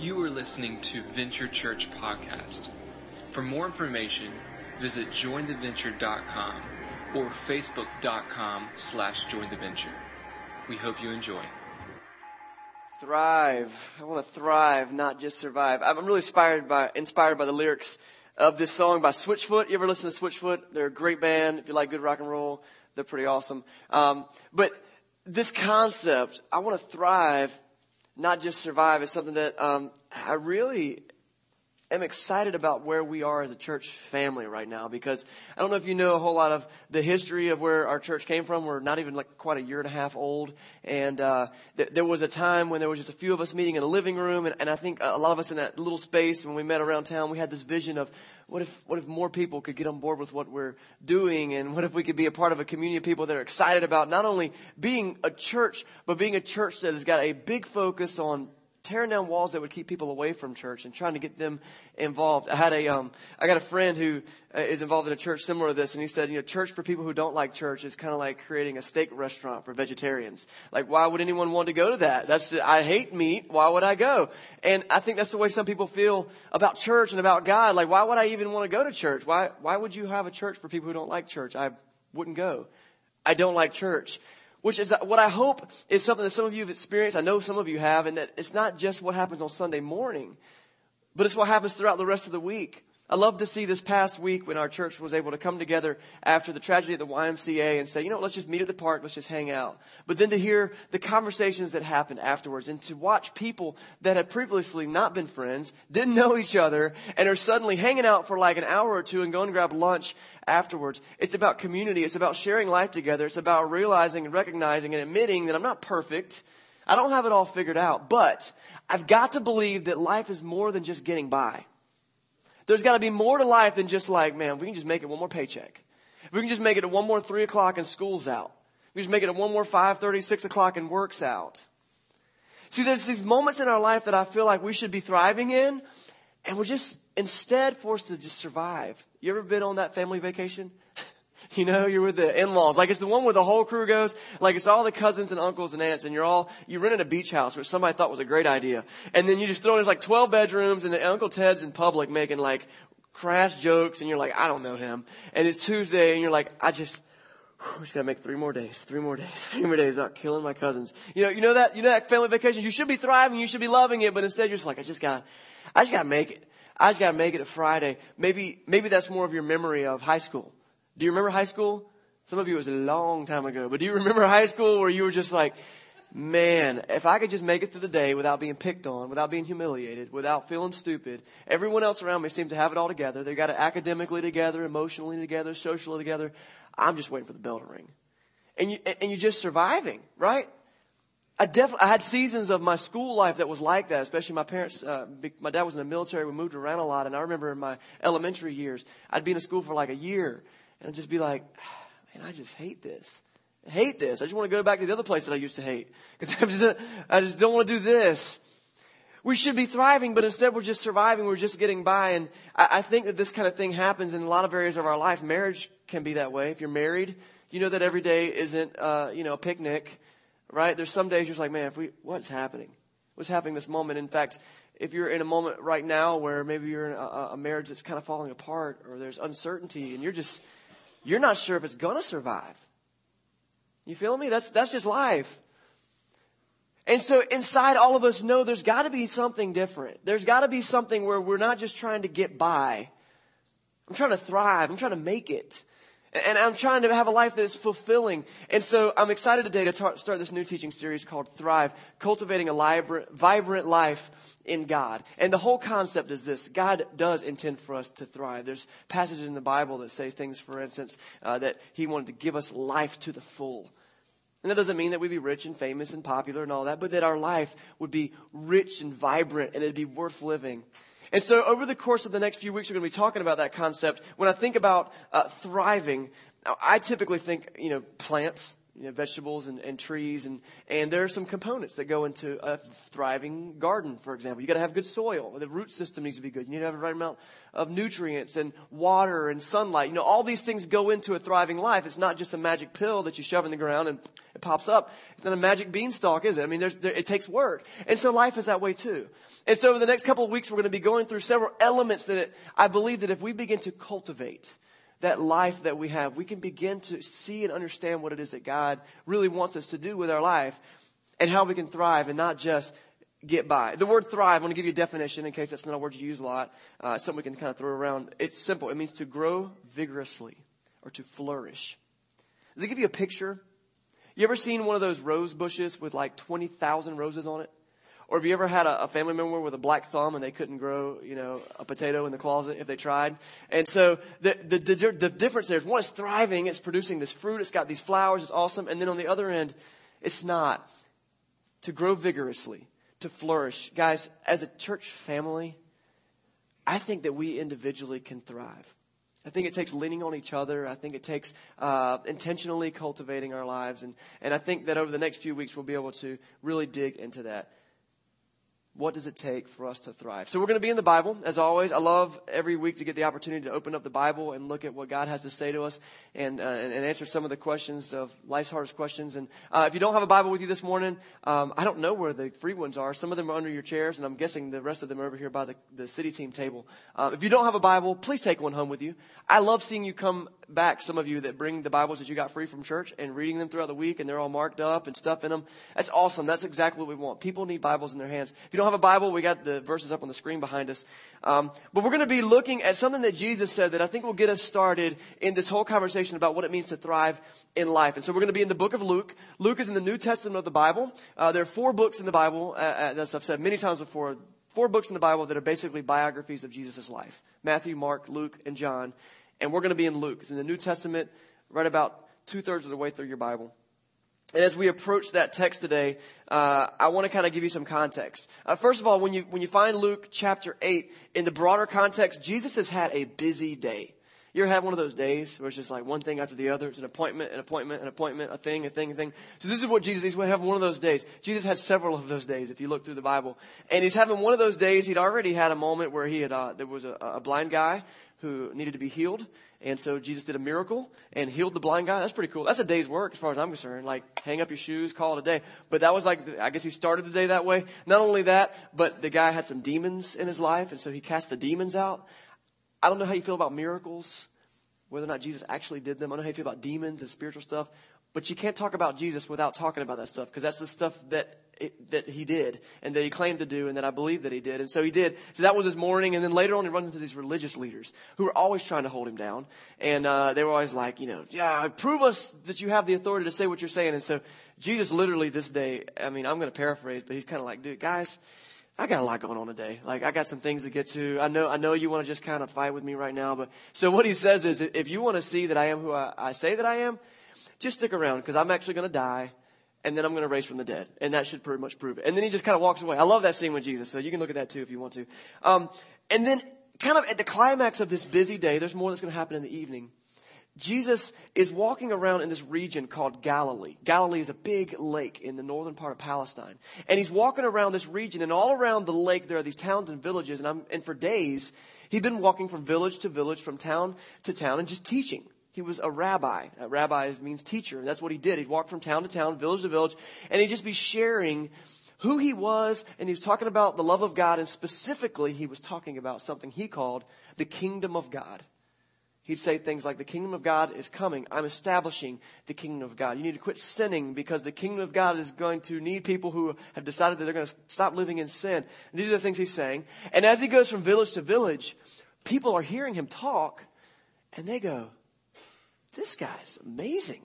You are listening to Venture Church Podcast. For more information, visit jointheventure.com or facebook.com slash jointheventure. We hope you enjoy. Thrive. I want to thrive, not just survive. I'm really inspired by, inspired by the lyrics of this song by Switchfoot. You ever listen to Switchfoot? They're a great band. If you like good rock and roll, they're pretty awesome. Um, but this concept, I want to thrive, not just survive, is something that um, I really am excited about where we are as a church family right now because I don't know if you know a whole lot of the history of where our church came from. We're not even like quite a year and a half old. And uh, th- there was a time when there was just a few of us meeting in a living room. And, and I think a lot of us in that little space when we met around town, we had this vision of what if, what if more people could get on board with what we're doing? And what if we could be a part of a community of people that are excited about not only being a church, but being a church that has got a big focus on tearing down walls that would keep people away from church and trying to get them involved. I had a, um, I got a friend who uh, involved in a church similar to this, and he said, you know, church for people who don't like church is kind of like creating a steak restaurant for vegetarians. Like, why would anyone want to go to that? That's, I hate meat. Why would I go? And I think that's the way some people feel about church and about God. Like, why would I even want to go to church? Why, why would you have a church for people who don't like church? I wouldn't go. I don't like church which is what I hope is something that some of you have experienced. I know some of you have, and that it's not just what happens on Sunday morning, but it's what happens throughout the rest of the week. I love to see this past week when our church was able to come together after the tragedy at the YMCA and say, you know, let's just meet at the park, let's just hang out. But then to hear the conversations that happened afterwards and to watch people that had previously not been friends, didn't know each other, and are suddenly hanging out for like an hour or two and going to grab lunch afterwards. It's about community. It's about sharing life together. It's about realizing and recognizing and admitting that I'm not perfect. I don't have it all figured out, but I've got to believe that life is more than just getting by. There's got to be more to life than just like, man, we can just make it one more paycheck. we can just make it at one more three o'clock and school's out. We just make it at one more five thirty, six o'clock and work's out. See, there's these moments in our life that I feel like we should be thriving in, and we're just instead forced to just survive. You ever been on that family vacation? You know, you're with the in-laws. Like it's the one where the whole crew goes. Like it's all the cousins and uncles and aunts and you're all, you rented a beach house, which somebody thought was a great idea. And then you just throw in, there's like 12 bedrooms and Uncle Ted's in public making like crass jokes and you're like, I don't know him. And it's Tuesday and you're like, I just, just gotta make three more days, three more days, three more days without killing my cousins. You know, you know that, you know that family vacation, you should be thriving, you should be loving it, but instead you're just like, I just gotta, I just gotta make it. I just gotta make it to Friday. Maybe, maybe that's more of your memory of high school. Do you remember high school? Some of you it was a long time ago, but do you remember high school where you were just like, man, if I could just make it through the day without being picked on, without being humiliated, without feeling stupid, everyone else around me seemed to have it all together. They've got it academically together, emotionally together, socially together. I'm just waiting for the bell to ring. And you, and you're just surviving, right? I definitely, I had seasons of my school life that was like that, especially my parents, uh, my dad was in the military, we moved around a lot, and I remember in my elementary years, I'd be in school for like a year, and just be like, man, I just hate this. I hate this. I just want to go back to the other place that I used to hate because I just, I just don't want to do this. We should be thriving, but instead we're just surviving. We're just getting by. And I, I think that this kind of thing happens in a lot of areas of our life. Marriage can be that way. If you're married, you know that every day isn't, uh, you know, a picnic, right? There's some days you're just like, man, if we, what's happening? What's happening this moment? In fact, if you're in a moment right now where maybe you're in a, a marriage that's kind of falling apart or there's uncertainty and you're just, you're not sure if it's going to survive. You feel me? That's, that's just life. And so inside all of us know there's got to be something different. There's got to be something where we're not just trying to get by. I'm trying to thrive. I'm trying to make it. And I'm trying to have a life that is fulfilling. And so I'm excited today to tar- start this new teaching series called Thrive, Cultivating a vibrant, vibrant life in God. And the whole concept is this. God does intend for us to thrive. There's passages in the Bible that say things, for instance, uh, that He wanted to give us life to the full. And that doesn't mean that we'd be rich and famous and popular and all that, but that our life would be rich and vibrant and it'd be worth living. And so over the course of the next few weeks, we're going to be talking about that concept. When I think about uh, thriving, I typically think, you know, plants. You know, vegetables and, and trees, and, and there are some components that go into a thriving garden, for example. You got to have good soil. The root system needs to be good. You need to have the right amount of nutrients and water and sunlight. You know, all these things go into a thriving life. It's not just a magic pill that you shove in the ground and it pops up. It's not a magic beanstalk, is it? I mean, there, it takes work. And so life is that way too. And so over the next couple of weeks, we're going to be going through several elements that it, I believe that if we begin to cultivate, that life that we have, we can begin to see and understand what it is that God really wants us to do with our life and how we can thrive and not just get by. The word thrive, I'm going to give you a definition in case that's not a word you use a lot. Uh, something we can kind of throw around. It's simple. It means to grow vigorously or to flourish. Does it give you a picture? You ever seen one of those rose bushes with like 20,000 roses on it? Or have you ever had a, a, family member with a black thumb and they couldn't grow, you know, a potato in the closet if they tried? And so the, the, the, the difference there is one is thriving, it's producing this fruit, it's got these flowers, it's awesome. And then on the other end, it's not. To grow vigorously, to flourish. Guys, as a church family, I think that we individually can thrive. I think it takes leaning on each other. I think it takes uh, intentionally cultivating our lives. And, and I think that over the next few weeks, we'll be able to really dig into that what does it take for us to thrive? So we're going to be in the Bible, as always. I love every week to get the opportunity to open up the Bible and look at what God has to say to us and, uh, and, answer some of the questions of life's hardest questions. And uh, if you don't have a Bible with you this morning, um, I don't know where the free ones are. Some of them are under your chairs, and I'm guessing the rest of them are over here by the, the city team table. Uh, if you don't have a Bible, please take one home with you. I love seeing you come back, some of you that bring the Bibles that you got free from church and reading them throughout the week, and they're all marked up and stuff in them. That's awesome. That's exactly what we want. People need Bibles in their hands. Don't have a Bible, we got the verses up on the screen behind us. Um, but we're going to be looking at something that Jesus said that I think will get us started in this whole conversation about what it means to thrive in life. And so we're going to be in the book of Luke. Luke is in the New Testament of the Bible. Uh, there are four books in the Bible, uh, uh as I've said many times before. Four books in the Bible that are basically biographies of Jesus' life Matthew, Mark, Luke, and John. And we're going to be in Luke. It's in the New Testament, right about two thirds of the way through your Bible. And as we approach that text today, uh, I want to kind of give you some context. Uh, first of all, when you when you find Luke chapter eight in the broader context, Jesus has had a busy day. You ever have one of those days where it's just like one thing after the other? It's an appointment, an appointment, an appointment, a thing, a thing, a thing. So this is what Jesus is. We have one of those days. Jesus had several of those days if you look through the Bible. And he's having one of those days. He'd already had a moment where he had, uh, there was a, a blind guy who needed to be healed. And so Jesus did a miracle and healed the blind guy. That's pretty cool. That's a day's work as far as I'm concerned. Like, hang up your shoes, call it a day. But that was like, I guess he started the day that way. Not only that, but the guy had some demons in his life, and so he cast the demons out. I don't know how you feel about miracles, whether or not Jesus actually did them. I don't know how you feel about demons and spiritual stuff. But you can't talk about Jesus without talking about that stuff because that's the stuff that it, that he did and that he claimed to do and that I believe that he did. And so he did. So that was his morning. And then later on, he runs into these religious leaders who were always trying to hold him down. And uh, they were always like, you know, yeah, prove us that you have the authority to say what you're saying. And so Jesus literally this day, I mean, I'm going to paraphrase, but he's kind of like, dude, guys, I got a lot going on today. Like I got some things to get to. I know I know you want to just kind of fight with me right now, but so what he says is if you want to see that I am who I, I say that I am, just stick around because I'm actually going to die and then I'm going to raise from the dead. And that should pretty much prove it. And then he just kind of walks away. I love that scene with Jesus, so you can look at that too if you want to. Um, and then, kind of at the climax of this busy day, there's more that's going to happen in the evening. Jesus is walking around in this region called Galilee. Galilee is a big lake in the northern part of Palestine. And he's walking around this region, and all around the lake there are these towns and villages. And, I'm, and for days, he'd been walking from village to village, from town to town, and just teaching. He was a rabbi. A rabbi means teacher. That's what he did. He'd walk from town to town, village to village, and he'd just be sharing who he was, and he was talking about the love of God, and specifically, he was talking about something he called the kingdom of God. He'd say things like, The kingdom of God is coming. I'm establishing the kingdom of God. You need to quit sinning because the kingdom of God is going to need people who have decided that they're going to stop living in sin. And these are the things he's saying. And as he goes from village to village, people are hearing him talk, and they go, this guy's amazing.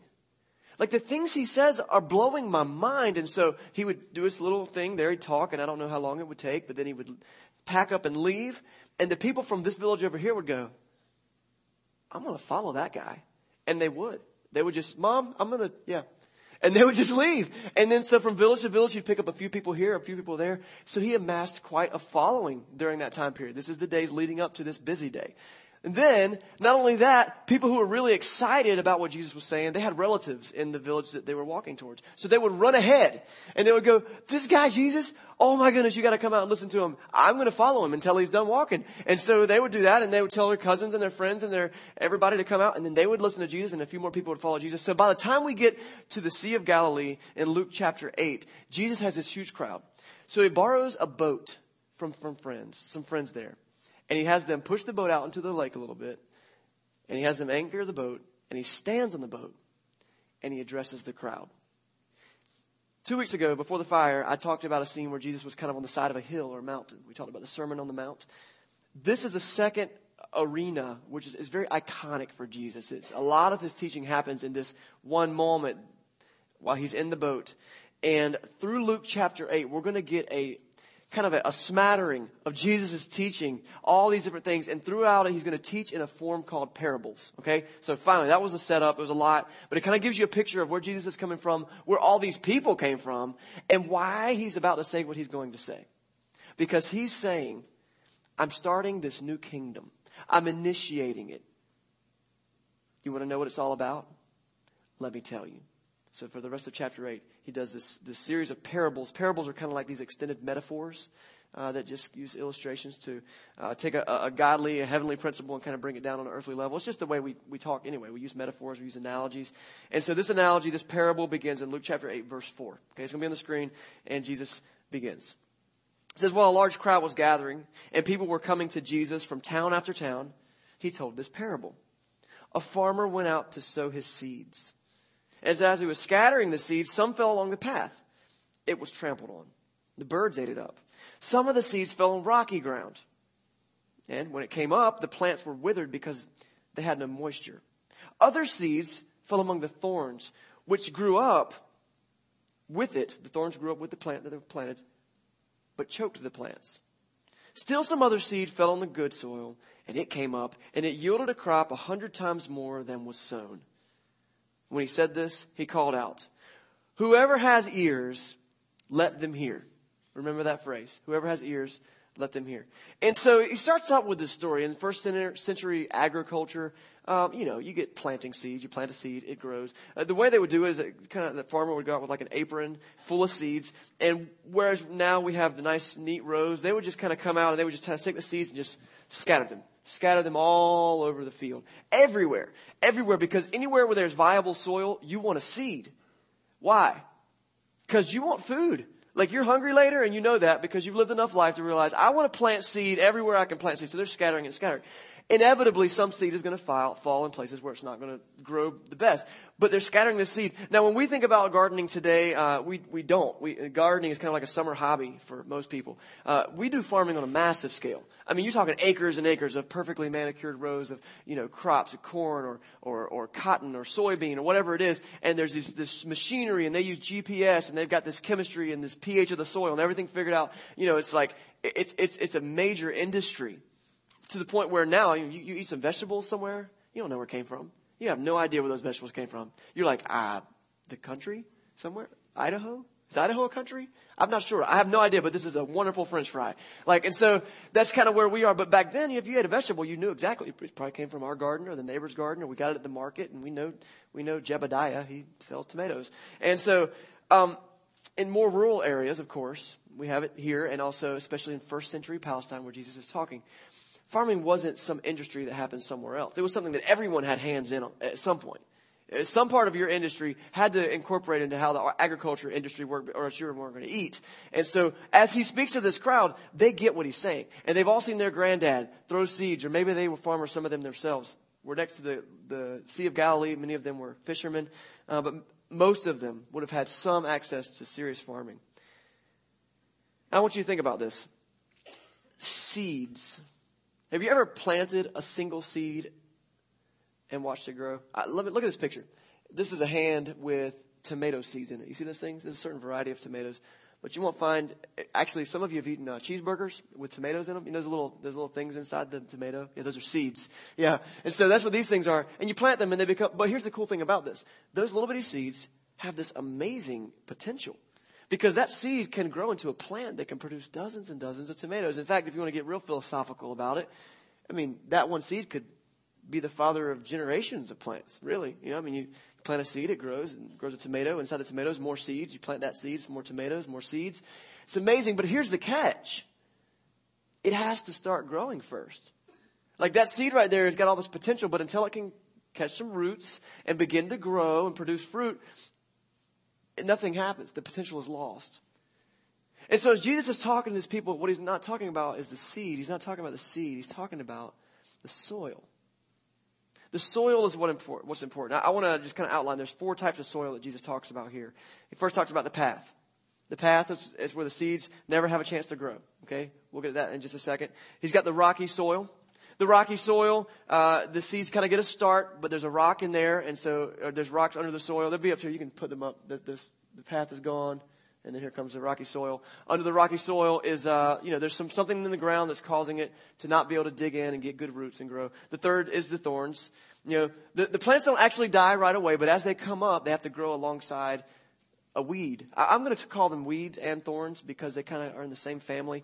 Like the things he says are blowing my mind. And so he would do his little thing there. He'd talk, and I don't know how long it would take, but then he would pack up and leave. And the people from this village over here would go, I'm going to follow that guy. And they would. They would just, Mom, I'm going to, yeah. And they would just leave. And then so from village to village, he'd pick up a few people here, a few people there. So he amassed quite a following during that time period. This is the days leading up to this busy day. And then, not only that, people who were really excited about what Jesus was saying, they had relatives in the village that they were walking towards. So they would run ahead and they would go, this guy Jesus, oh my goodness, you gotta come out and listen to him. I'm gonna follow him until he's done walking. And so they would do that and they would tell their cousins and their friends and their, everybody to come out and then they would listen to Jesus and a few more people would follow Jesus. So by the time we get to the Sea of Galilee in Luke chapter 8, Jesus has this huge crowd. So he borrows a boat from, from friends, some friends there. And he has them push the boat out into the lake a little bit. And he has them anchor the boat. And he stands on the boat. And he addresses the crowd. Two weeks ago, before the fire, I talked about a scene where Jesus was kind of on the side of a hill or a mountain. We talked about the Sermon on the Mount. This is a second arena, which is, is very iconic for Jesus. It's, a lot of his teaching happens in this one moment while he's in the boat. And through Luke chapter 8, we're going to get a, kind of a, a smattering of Jesus' teaching, all these different things. And throughout it, he's going to teach in a form called parables. Okay? So finally, that was a setup. It was a lot. But it kind of gives you a picture of where Jesus is coming from, where all these people came from, and why he's about to say what he's going to say. Because he's saying, I'm starting this new kingdom. I'm initiating it. You want to know what it's all about? Let me tell you. So for the rest of chapter 8, he does this, this series of parables. Parables are kind of like these extended metaphors uh, that just use illustrations to uh, take a, a, godly, a heavenly principle and kind of bring it down on an earthly level. It's just the way we, we talk anyway. We use metaphors, we use analogies. And so this analogy, this parable begins in Luke chapter 8, verse 4. Okay, it's going to be on the screen, and Jesus begins. It says, While a large crowd was gathering, and people were coming to Jesus from town after town, he told this parable. A farmer went out to sow his seeds. As as he was scattering the seeds, some fell along the path. It was trampled on. The birds ate it up. Some of the seeds fell on rocky ground. And when it came up, the plants were withered because they had no moisture. Other seeds fell among the thorns, which grew up with it. The thorns grew up with the plant that they were planted, but choked the plants. Still, some other seed fell on the good soil, and it came up, and it yielded a crop a hundred times more than was sown. When he said this, he called out, Whoever has ears, let them hear. Remember that phrase. Whoever has ears, let them hear. And so he starts out with this story. In first century agriculture, um, you know, you get planting seeds. You plant a seed, it grows. Uh, the way they would do it is that kind of the farmer would go out with like an apron full of seeds. And whereas now we have the nice, neat rows, they would just kind of come out and they would just kind of take the seeds and just scatter them Scatter them all over the field. Everywhere. Everywhere. Because anywhere where there's viable soil, you want a seed. Why? Because you want food. Like you're hungry later and you know that because you've lived enough life to realize I want to plant seed everywhere I can plant seed. So they're scattering and scattering inevitably some seed is going to fall, in places where it's not going to grow the best. But they're scattering the seed. Now, when we think about gardening today, uh, we, we don't. We, gardening is kind of like a summer hobby for most people. Uh, we do farming on a massive scale. I mean, you're talking acres and acres of perfectly manicured rows of, you know, crops of corn or, or, or cotton or soybean or whatever it is. And there's this, this machinery and they use GPS and they've got this chemistry and this pH of the soil and everything figured out. You know, it's like, it's, it's, it's a major industry to the point where now you, you eat some vegetables somewhere, you don't know where it came from. You have no idea where those vegetables came from. You're like, ah, the country somewhere? Idaho? Is Idaho a country? I'm not sure. I have no idea, but this is a wonderful French fry. Like, and so that's kind of where we are. But back then, if you had a vegetable, you knew exactly. It probably came from our garden or the neighbor's garden, or we got it at the market, and we know we know Jebediah. He sells tomatoes, and so um, in more rural areas, of course, we have it here, and also especially in first century Palestine, where Jesus is talking farming wasn't some industry that happened somewhere else. It was something that everyone had hands in at some point. Uh, some part of your industry had to incorporate into how the agriculture industry worked, or else you weren't going to eat. And so, as he speaks to this crowd, they get what he's saying. And they've all seen their granddad throw seeds, or maybe they were farmers, some of them themselves. We're next to the, the Sea of Galilee. Many of them were fishermen, uh, but most of them would have had some access to serious farming. I want you to think about this seeds. Have you ever planted a single seed and watched it grow? I, let me, look at this picture. This is a hand with tomato seeds in it. You see those things? There's a certain variety of tomatoes. But you won't find, actually, some of you have eaten uh, cheeseburgers with tomatoes in them. You know those little, little things inside the tomato? Yeah, those are seeds. Yeah. And so that's what these things are. And you plant them and they become, but here's the cool thing about this. Those little bitty seeds have this amazing potential. Because that seed can grow into a plant that can produce dozens and dozens of tomatoes. In fact, if you want to get real philosophical about it, I mean, that one seed could be the father of generations of plants, really. You know, I mean, you plant a seed, it grows, and grows a tomato. Inside the tomatoes, more seeds. You plant that seed, some more tomatoes, more seeds. It's amazing, but here's the catch. It has to start growing first. Like that seed right there has got all this potential, but until it can catch some roots and begin to grow and produce fruit, nothing happens. The potential is lost. And so as Jesus is talking to these people, what he's not talking about is the seed. He's not talking about the seed. He's talking about the soil. The soil is what what's important. I, I want to just kind of outline. There's four types of soil that Jesus talks about here. He first talks about the path. The path is, is where the seeds never have a chance to grow. Okay, we'll get to that in just a second. He's got the rocky soil. The rocky soil, uh, the seeds kind of get a start, but there's a rock in there, and so there's rocks under the soil. They'll be up here. You can put them up. The, the, path is gone and then here comes the rocky soil. Under the rocky soil is, uh, you know, there's some, something in the ground that's causing it to not be able to dig in and get good roots and grow. The third is the thorns. You know, the, the plants don't actually die right away, but as they come up, they have to grow alongside a weed. I, I'm going to call them weeds and thorns because they kind of are in the same family.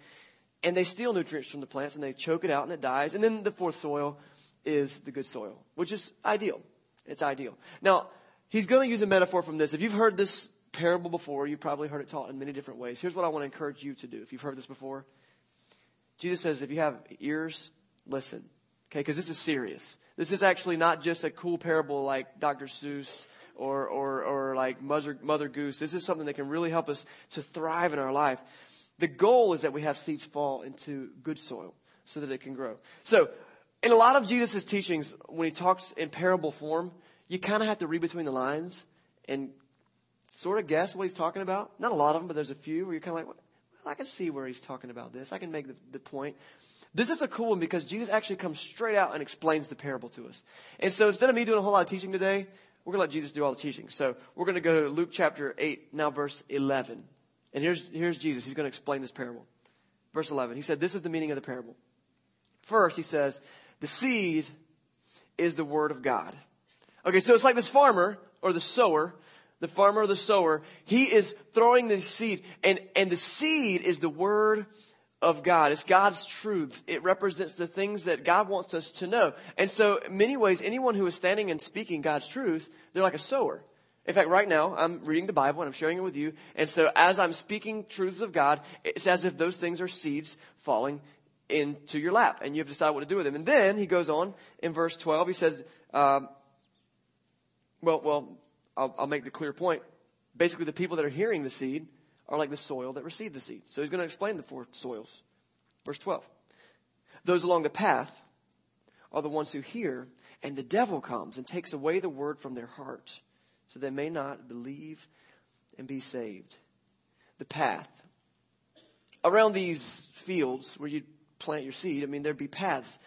And they steal nutrients from the plants and they choke it out and it dies. And then the fourth soil is the good soil, which is ideal. It's ideal. Now, he's going to use a metaphor from this. If you've heard this parable before. You've probably heard it taught in many different ways. Here's what I want to encourage you to do. If you've heard this before, Jesus says, if you have ears, listen. Okay, because this is serious. This is actually not just a cool parable like Dr. Seuss or, or, or like Mother, Mother Goose. This is something that can really help us to thrive in our life. The goal is that we have seeds fall into good soil so that it can grow. So, in a lot of Jesus' teachings, when he talks in parable form, you kind of have to read between the lines and sort of guess what he's talking about. Not a lot of them, but there's a few where you're kind of like, well, I can see where he's talking about this. I can make the, the point. This is a cool one because Jesus actually comes straight out and explains the parable to us. And so instead of me doing a whole lot of teaching today, we're going to let Jesus do all the teaching. So we're going to go to Luke chapter 8, now verse 11. And here's, here's Jesus. He's going to explain this parable. Verse 11. He said, This is the meaning of the parable. First, he says, The seed is the word of God. Okay, so it's like this farmer or the sower the farmer, or the sower, he is throwing the seed, and, and the seed is the word of God. It's God's truth. It represents the things that God wants us to know. And so, in many ways, anyone who is standing and speaking God's truth, they're like a sower. In fact, right now, I'm reading the Bible and I'm sharing it with you. And so, as I'm speaking truths of God, it's as if those things are seeds falling into your lap, and you have to decide what to do with them. And then he goes on in verse 12. He says, um, well, well, I'll, I'll make the clear point. Basically, the people that are hearing the seed are like the soil that received the seed. So he's going to explain the four soils. Verse 12. Those along the path are the ones who hear, and the devil comes and takes away the word from their heart, so they may not believe and be saved. The path. Around these fields where you plant your seed, I mean, there'd be paths.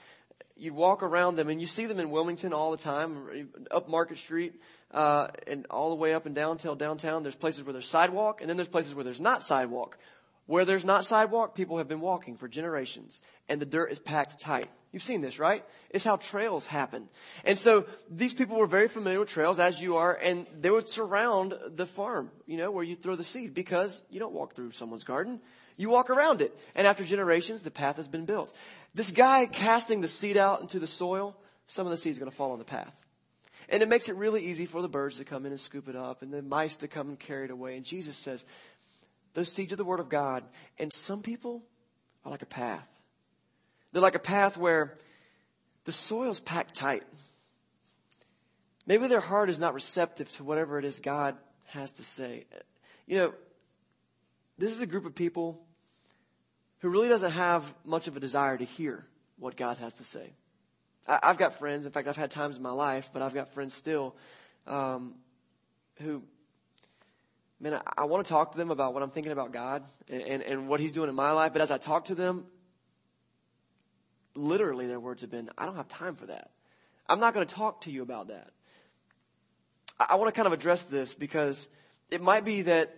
You'd walk around them, and you see them in Wilmington all the time, up Market Street uh, and all the way up and down till downtown. There's places where there's sidewalk, and then there's places where there's not sidewalk. Where there's not sidewalk, people have been walking for generations, and the dirt is packed tight. You've seen this, right? It's how trails happen. And so these people were very familiar with trails, as you are, and they would surround the farm, you know, where you throw the seed, because you don't walk through someone's garden. You walk around it. And after generations, the path has been built. This guy casting the seed out into the soil, some of the seed is going to fall on the path. And it makes it really easy for the birds to come in and scoop it up and the mice to come and carry it away. And Jesus says, those seeds are the Word of God. And some people are like a path. They're like a path where the soil's packed tight. Maybe their heart is not receptive to whatever it is God has to say. You know, this is a group of people who really doesn't have much of a desire to hear what God has to say. I, have got friends. In fact, I've had times in my life, but I've got friends still um, who, man, I, I want to talk to them about what I'm thinking about God and, and, and what He's doing in my life. But as I talk to them, literally their words have been, I don't have time for that. I'm not going to talk to you about that. I, I want to kind of address this because it might be that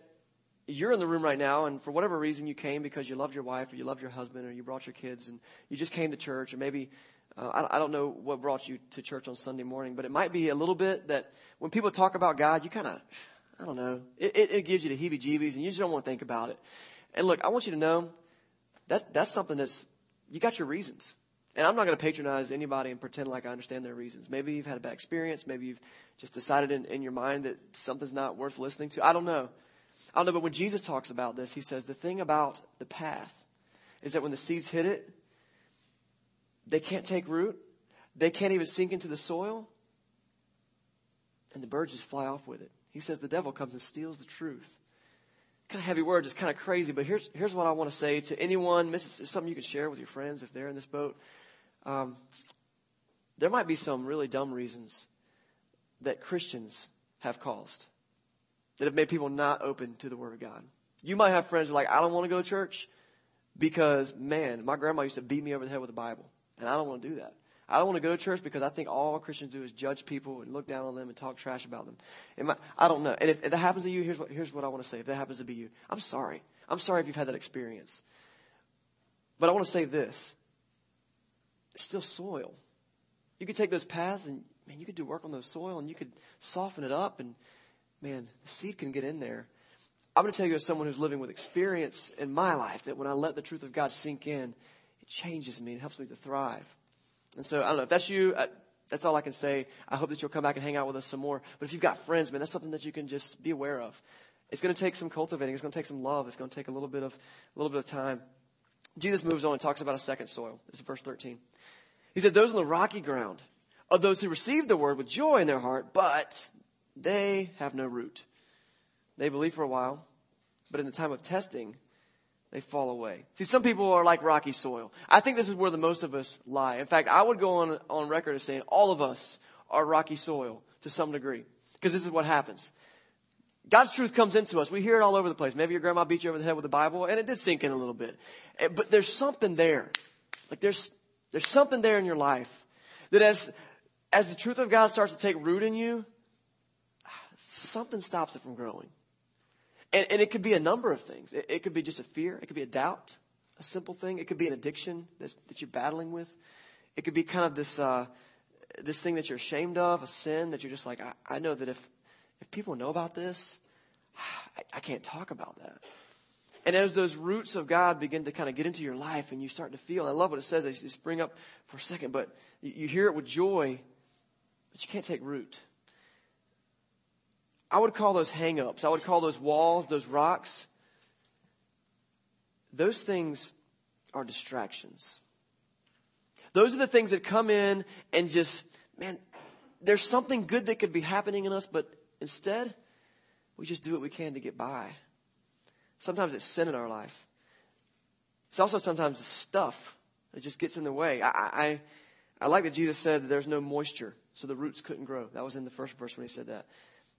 you're in the room right now, and for whatever reason you came because you loved your wife or you loved your husband or you brought your kids and you just came to church, or maybe uh, I, I don't know what brought you to church on Sunday morning, but it might be a little bit that when people talk about God, you kind of, I don't know, it, it, it gives you the heebie jeebies and you just don't want to think about it. And look, I want you to know that that's something that's, you got your reasons. And I'm not going to patronize anybody and pretend like I understand their reasons. Maybe you've had a bad experience. Maybe you've just decided in, in your mind that something's not worth listening to. I don't know. I don't know, but when Jesus talks about this, he says the thing about the path is that when the seeds hit it, they can't take root. They can't even sink into the soil. And the birds just fly off with it. He says the devil comes and steals the truth. Kind of heavy word, just kind of crazy, but here's, here's what I want to say to anyone. This is something you can share with your friends if they're in this boat. Um, there might be some really dumb reasons that Christians have caused that have made people not open to the Word of God. You might have friends who are like, I don't want to go to church because, man, my grandma used to beat me over the head with the Bible, and I don't want to do that. I don't want to go to church because I think all Christians do is judge people and look down on them and talk trash about them. My, I don't know. And if, if that happens to you, here's what, here's what I want to say. If that happens to be you, I'm sorry. I'm sorry if you've had that experience. But I want to say this. Still soil. You could take those paths and, man, you could do work on those soil and you could soften it up and, man, the seed can get in there. I'm going to tell you as someone who's living with experience in my life that when I let the truth of God sink in, it changes me and helps me to thrive. And so I don't know if that's you. I, that's all I can say. I hope that you'll come back and hang out with us some more. But if you've got friends, man, that's something that you can just be aware of. It's going to take some cultivating. It's going to take some love. It's going to take a little bit of a little bit of time. Jesus moves on and talks about a second soil. This is verse 13. He said, "Those on the rocky ground are those who receive the word with joy in their heart, but they have no root. They believe for a while, but in the time of testing, they fall away. See, some people are like rocky soil. I think this is where the most of us lie. In fact, I would go on, on record as saying all of us are rocky soil to some degree. Because this is what happens. God's truth comes into us. We hear it all over the place. Maybe your grandma beat you over the head with the Bible, and it did sink in a little bit. Eh, but there's something there. Like there's, there's something there in your life that as, as the truth of God starts to take root in you, something stops it from growing. And, and it could be a number of things. It, it, could be just a fear. It could be a doubt, a simple thing. It could be an addiction that, that you're battling with. It could be kind of this, uh, this thing that you're ashamed of, a sin that you're just like, I, I know that if, if people know about this, I, I can't talk about that. And as those roots of God begin to kind of get into your life and you start to feel, I love what it says, they spring up for a second, but you, hear it with joy, but you can't take root. I would call those hangups. I would call those walls, those rocks. Those things are distractions. Those are the things that come in and just, man, there's something good that could be happening in us, but instead, we just do what we can to get by. Sometimes it's sin in our life. It's also sometimes stuff that just gets in the way. I, I, I like that Jesus said that there's no moisture, so the roots couldn't grow. That was in the first verse when he said that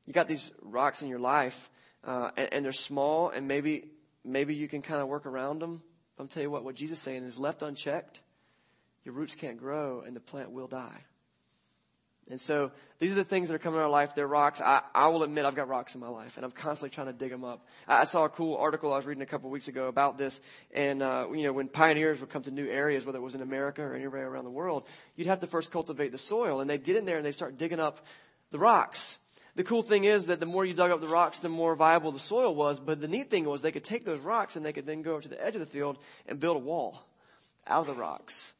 you got these rocks in your life, uh, and, and, they're small, and maybe maybe you can kind of work around them. I'm tell you what, what Jesus is saying is left unchecked, your roots can't grow, and the plant will die. And so these are the things that are coming in our life. They're rocks. I, I will admit I've got rocks in my life, and I'm constantly trying to dig them up. I, I saw a cool article I was reading a couple weeks ago about this. And, uh, you know, when pioneers would come to new areas, whether it was in America or anywhere around the world, you'd have to first cultivate the soil. And they'd get in there and they'd start digging up the rocks the cool thing is that the more you dug up the rocks, the more viable the soil was. But the neat thing was they could take those rocks and they could then go over to the edge of the field and build a wall out of the rocks.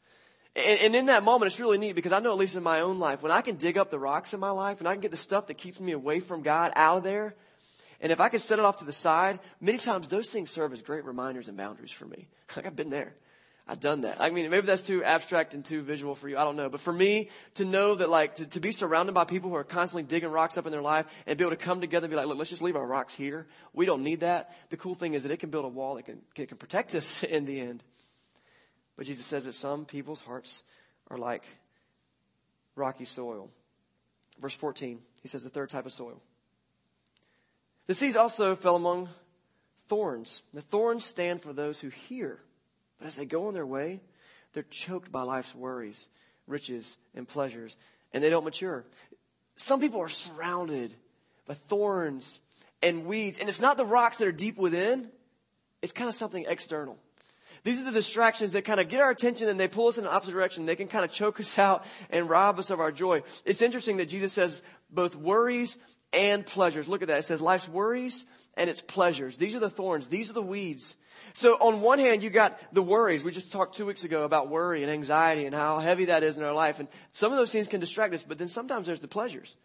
And, and in that moment, it's really neat because I know, at least in my own life, when I can dig up the rocks in my life and I can get the stuff that keeps me away from God out of there, and if I can set it off to the side, many times those things serve as great reminders and boundaries for me. Like I've been there. I've done that. I mean, maybe that's too abstract and too visual for you. I don't know. But for me, to know that like, to, to be surrounded by people who are constantly digging rocks up in their life and be able to come together and be like, look, let's just leave our rocks here. We don't need that. The cool thing is that it can build a wall that can, it can protect us in the end. But Jesus says that some people's hearts are like rocky soil. Verse 14, he says the third type of soil. The seeds also fell among thorns. The thorns stand for those who hear but as they go on their way, they're choked by life's worries, riches, and pleasures, and they don't mature. Some people are surrounded by thorns and weeds, and it's not the rocks that are deep within, it's kind of something external. These are the distractions that kind of get our attention and they pull us in the opposite direction. They can kind of choke us out and rob us of our joy. It's interesting that Jesus says both worries and pleasures. Look at that. It says life's worries and its pleasures. These are the thorns. These are the weeds So on one hand, you got the worries. We just talked two weeks ago about worry and anxiety and how heavy that is in our life. And some of those things can distract us, but then sometimes there's the pleasures.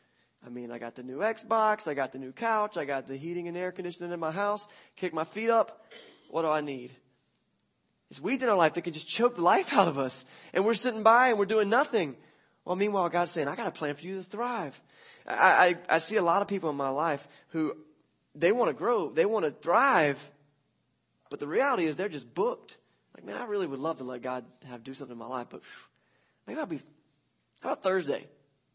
I mean, I got the new Xbox, I got the new couch, I got the heating and air conditioning in my house, kick my feet up. What do I need? It's weeds in our life that can just choke the life out of us. And we're sitting by and we're doing nothing. Well, meanwhile, God's saying, I got a plan for you to thrive. I, I, I see a lot of people in my life who they want to grow, they want to thrive, but the reality is they're just booked. Like, man, I really would love to let God have do something in my life, but maybe I'll be. How about Thursday?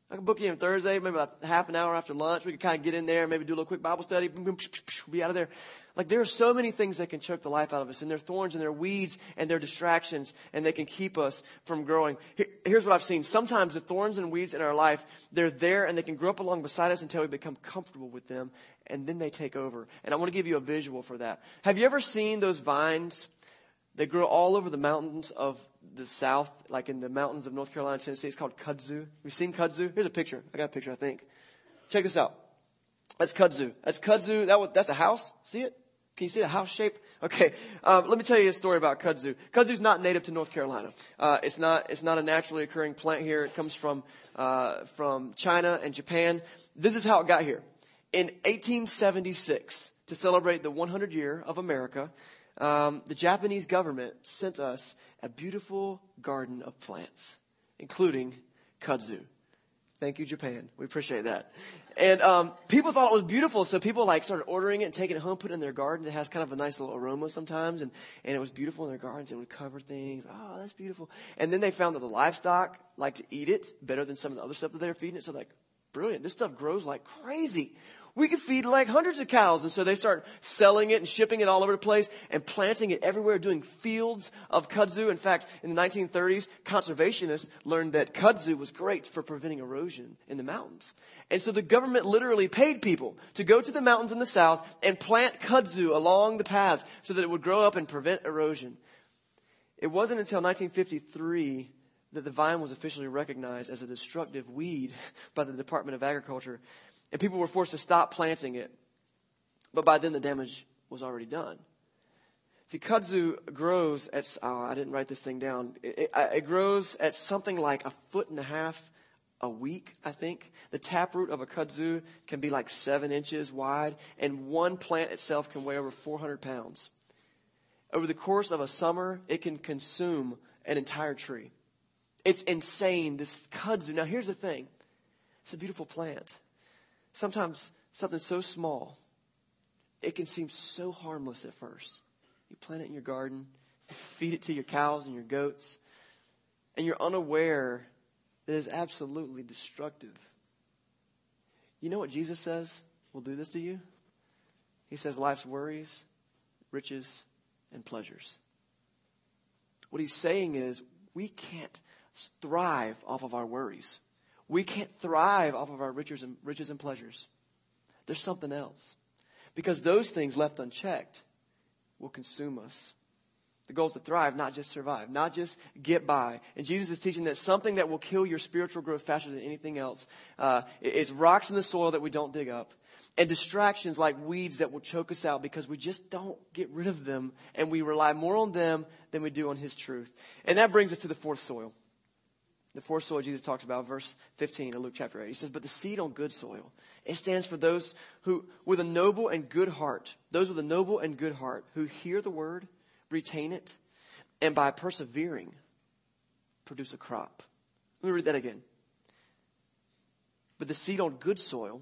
I can book you in Thursday, maybe about half an hour after lunch. We can kind of get in there, maybe do a little quick Bible study, be out of there. Like there are so many things that can choke the life out of us, and they're thorns and they're weeds and they're distractions, and they can keep us from growing. here's what I've seen. Sometimes the thorns and weeds in our life, they're there and they can grow up along beside us until we become comfortable with them, and then they take over. And I want to give you a visual for that. Have you ever seen those vines? They grow all over the mountains of the south, like in the mountains of North Carolina, Tennessee. It's called kudzu. You've seen kudzu? Here's a picture. I got a picture, I think. Check this out. That's kudzu. That's kudzu. That, that's a house. See it? Can you see the house shape? Okay, um, let me tell you a story about kudzu. Kudzu is not native to North Carolina. Uh, it's not. It's not a naturally occurring plant here. It comes from uh, from China and Japan. This is how it got here. In 1876, to celebrate the 100 year of America, um, the Japanese government sent us a beautiful garden of plants, including kudzu. Thank you, Japan. We appreciate that. And um, people thought it was beautiful, so people like started ordering it and taking it home, put it in their garden. It has kind of a nice little aroma sometimes, and, and it was beautiful in their gardens. It would cover things. Oh, that's beautiful. And then they found that the livestock like to eat it better than some of the other stuff that they were feeding it. So like, brilliant. This stuff grows like crazy we could feed like hundreds of cows. And so they start selling it and shipping it all over the place and planting it everywhere, doing fields of kudzu. In fact, in the 1930s, conservationists learned that kudzu was great for preventing erosion in the mountains. And so the government literally paid people to go to the mountains in the south and plant kudzu along the paths so that it would grow up and prevent erosion. It wasn't until 1953 that the vine was officially recognized as a destructive weed by the Department of Agriculture and people were forced to stop planting it. But by then the damage was already done. See, kudzu grows at, oh, I didn't write this thing down. It, it, it, grows at something like a foot and a half a week, I think. The taproot of a kudzu can be like seven inches wide, and one plant itself can weigh over 400 pounds. Over the course of a summer, it can consume an entire tree. It's insane, this kudzu. Now, here's the thing it's a beautiful plant. Sometimes something so small, it can seem so harmless at first. You plant it in your garden, you feed it to your cows and your goats, and you're unaware that it's absolutely destructive. You know what Jesus says will do this to you? He says life's worries, riches, and pleasures. What he's saying is we can't thrive off of our worries. We can't thrive off of our riches and, riches and pleasures. There's something else. Because those things left unchecked will consume us. The goal is to thrive, not just survive, not just get by. And Jesus is teaching that something that will kill your spiritual growth faster than anything else uh, is rocks in the soil that we don't dig up, and distractions like weeds that will choke us out because we just don't get rid of them, and we rely more on them than we do on His truth. And that brings us to the fourth soil the fourth soil Jesus talks about, verse 15 of Luke chapter 8. He says, But the seed on good soil, it stands for those who, with a noble and good heart, those with a noble and good heart, who hear the word, retain it, and by persevering, produce a crop. Let me read that again. But the seed on good soil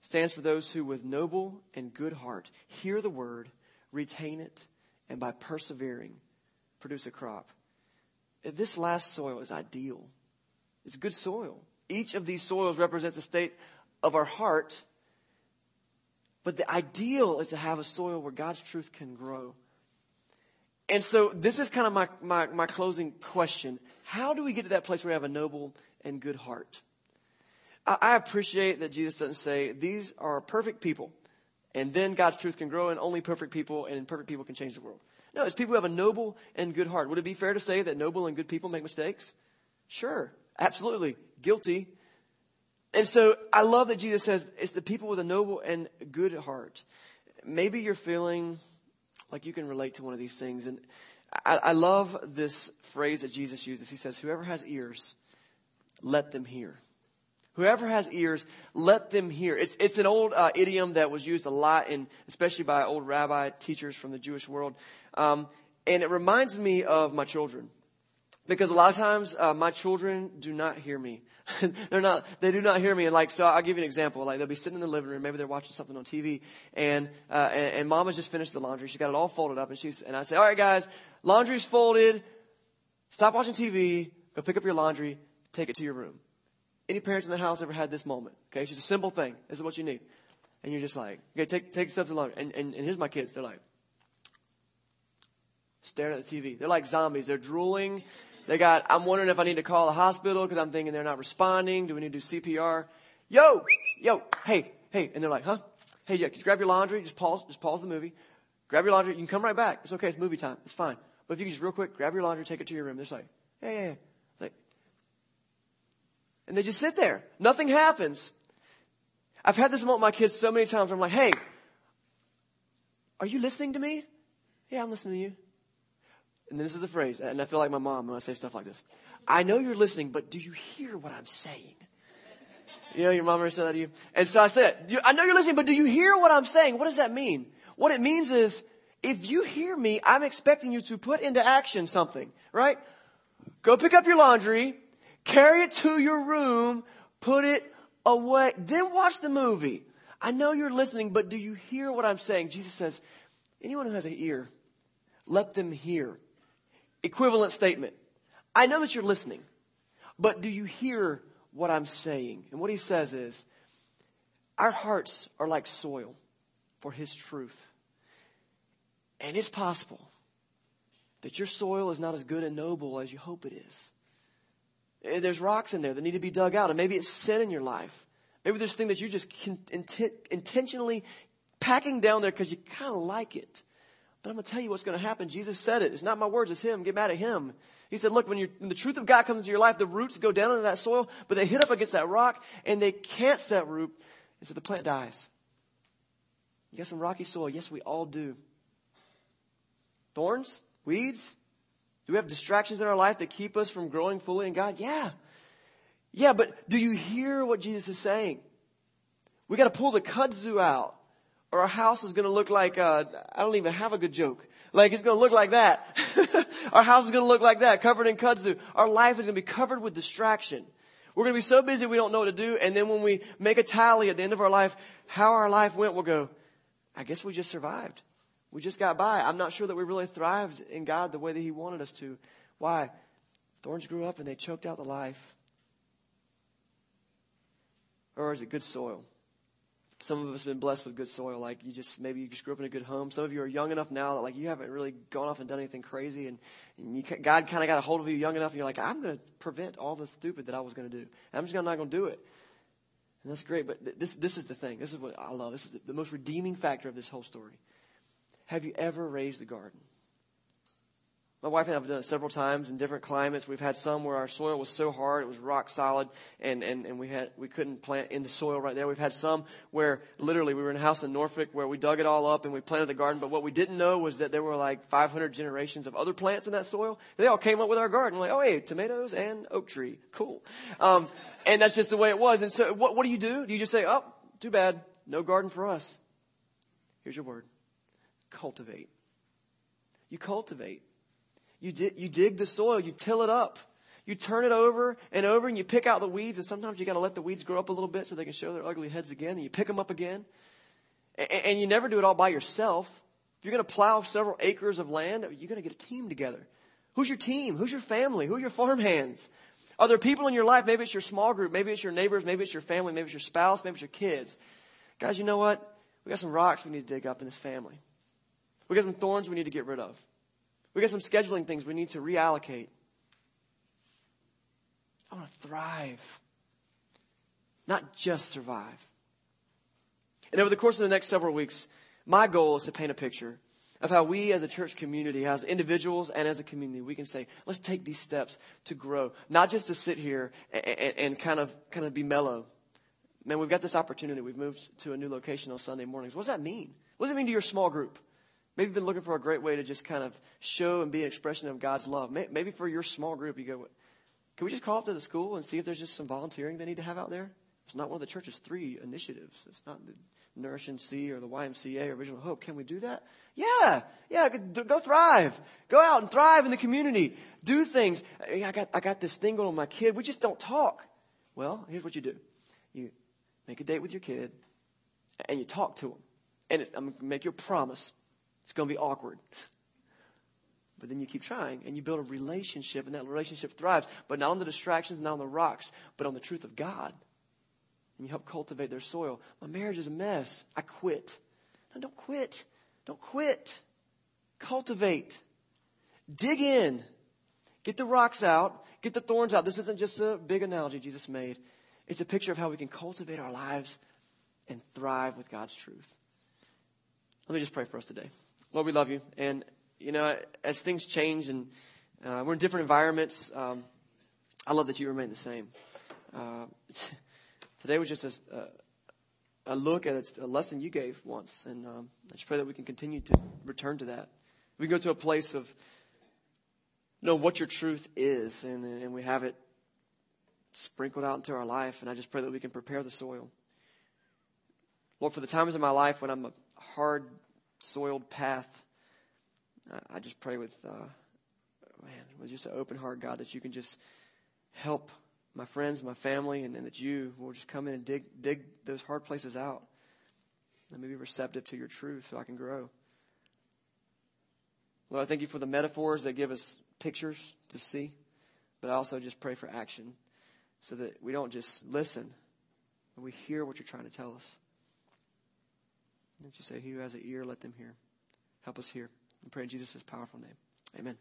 stands for those who, with noble and good heart, hear the word, retain it, and by persevering, produce a crop. This last soil is ideal. It's good soil. Each of these soils represents a state of our heart. But the ideal is to have a soil where God's truth can grow. And so this is kind of my, my, my closing question. How do we get to that place where we have a noble and good heart? I, I appreciate that Jesus doesn't say these are perfect people and then God's truth can grow and only perfect people and perfect people can change the world. No, it's people who have a noble and good heart. Would it be fair to say that noble and good people make mistakes? Sure, absolutely. Guilty. And so I love that Jesus says it's the people with a noble and good heart. Maybe you're feeling like you can relate to one of these things. And I, I love this phrase that Jesus uses. He says, Whoever has ears, let them hear. Whoever has ears, let them hear. It's, it's an old uh, idiom that was used a lot, in, especially by old rabbi teachers from the Jewish world. Um, and it reminds me of my children. Because a lot of times, uh, my children do not hear me. they're not, they do not hear me. And like, so I'll give you an example. Like, they'll be sitting in the living room, maybe they're watching something on TV, and, uh, and, and mama's just finished the laundry. She got it all folded up, and she's, and I say, all right, guys, laundry's folded. Stop watching TV. Go pick up your laundry. Take it to your room. Any parents in the house ever had this moment? Okay, it's just a simple thing. This is what you need. And you're just like, okay, take, take stuff to laundry. And, and, and here's my kids. They're like, staring at the TV. They're like zombies. They're drooling. They got, I'm wondering if I need to call the hospital because I'm thinking they're not responding. Do we need to do CPR? Yo, yo, hey, hey. And they're like, huh? Hey, yeah, just grab your laundry. Just pause, just pause the movie. Grab your laundry. You can come right back. It's okay. It's movie time. It's fine. But if you can just real quick grab your laundry, take it to your room. They're like, hey, yeah, yeah. And they just sit there. Nothing happens. I've had this moment with my kids so many times I'm like, hey, are you listening to me? Yeah, I'm listening to you. And then this is the phrase, and I feel like my mom when I say stuff like this. I know you're listening, but do you hear what I'm saying? You know, your mom ever said that to you? And so I said, I know you're listening, but do you hear what I'm saying? What does that mean? What it means is, if you hear me, I'm expecting you to put into action something, right? Go pick up your laundry, carry it to your room, put it away, then watch the movie. I know you're listening, but do you hear what I'm saying? Jesus says, anyone who has an ear, let them hear equivalent statement. I know that you're listening, but do you hear what I'm saying? And what he says is, our hearts are like soil for his truth. And it's possible that your soil is not as good and noble as you hope it is. Eh, there's rocks in there that need to be dug out, and maybe it's sin in your life. Maybe there's things that you're just intentionally packing down there because you kind of like it. But I'm going to tell you what's going to happen. Jesus said it. It's not my words, it's Him. Get mad at Him. He said, Look, when, when, the truth of God comes into your life, the roots go down into that soil, but they hit up against that rock and they can't set root. And so the plant dies. You got some rocky soil? Yes, we all do. Thorns? Weeds? Do we have distractions in our life that keep us from growing fully in God? Yeah. Yeah, but do you hear what Jesus is saying? We got to pull the kudzu out or our house is going to look like, uh, I don't even have a good joke. Like it's going to look like that. our house is going to look like that, covered in kudzu. Our life is going to be covered with distraction. We're going to be so busy we don't know what to do. And then when we make a tally at the end of our life, how our life went, we'll go, I guess we just survived. We just got by. I'm not sure that we really thrived in God the way that He wanted us to. Why? Thorns grew up and they choked out the life. Or is it good soil? Some of us have been blessed with good soil. Like you just, maybe you just grew up in a good home. Some of you are young enough now that like you haven't really gone off and done anything crazy. And, and you, God kind of got a hold of you young enough and you're like, I'm going to prevent all the stupid that I was going to do. I'm just not going to do it. And that's great. But this, this is the thing. This is what I love. This is the, the most redeeming factor of this whole story. Have you ever raised a garden? My wife and I have done it several times in different climates. We've had some where our soil was so hard, it was rock solid, and, and, and we had we couldn't plant in the soil right there. We've had some where literally we were in a house in Norfolk where we dug it all up and we planted the garden, but what we didn't know was that there were like 500 generations of other plants in that soil. They all came up with our garden. We're like, oh, hey, tomatoes and oak tree. Cool. Um, and that's just the way it was. And so what, what do you do? Do you just say, oh, too bad, no garden for us? Here's your word cultivate. You cultivate. You, di- you dig the soil, you till it up. You turn it over and over and you pick out the weeds, and sometimes you got to let the weeds grow up a little bit so they can show their ugly heads again, and you pick them up again. And, and you never do it all by yourself. If you're going to plow several acres of land, you're going to get a team together. Who's your team? Who's your family? Who are your farm hands? Are there people in your life? Maybe it's your small group. Maybe it's your neighbors. Maybe it's your family. Maybe it's your spouse. Maybe it's your kids. Guys, you know what? We got some rocks we need to dig up in this family. We got some thorns we need to get rid of. We got some scheduling things we need to reallocate. I want to thrive, not just survive. And over the course of the next several weeks, my goal is to paint a picture of how we as a church community, as individuals and as a community, we can say, let's take these steps to grow, not just to sit here and, and, and kind of kind of be mellow. Man, we've got this opportunity. We've moved to a new location on Sunday mornings. What does that mean? What does it mean to your small group? Maybe you've been looking for a great way to just kind of show and be an expression of God's love. Maybe for your small group, you go, can we just call up to the school and see if there's just some volunteering they need to have out there? It's not one of the church's three initiatives. It's not the Nourish and See or the YMCA or Original Hope. Can we do that? Yeah, yeah. Go thrive. Go out and thrive in the community. Do things. I got I got this thing going on with my kid. We just don't talk. Well, here's what you do: you make a date with your kid, and you talk to him. And it, I'm gonna make you a promise. It's going to be awkward. But then you keep trying and you build a relationship, and that relationship thrives. But not on the distractions, not on the rocks, but on the truth of God and you help cultivate their soil. My marriage is a mess. I quit. No, don't quit. Don't quit. Cultivate. Dig in. Get the rocks out. Get the thorns out. This isn't just a big analogy Jesus made. It's a picture of how we can cultivate our lives and thrive with God's truth. Let me just pray for us today. Lord, we love you. And, you know, as things change and uh, we're in different environments, um, I love that you remain the same. Uh, Today was just a, a look at a lesson you gave once, and um, I just pray that we can continue to return to that. We can go to a place of know what your truth is, and, and we have it sprinkled out into our life, and I just pray that we can prepare the soil. Lord, for the times in my life when I'm a hard soiled path, I just pray with, uh, man, with just an open heart, God, that you can just help my friends, my family, and, and that you will just come in and dig, dig those hard places out. Let me be receptive to your truth so I can grow. Lord, I thank you for the metaphors that give us pictures to see, but I also just pray for action so that we don't just listen, but we hear what you're trying to tell us. And you say, He who has an ear, let them hear. Help us hear. I pray in Jesus' powerful name. Amen.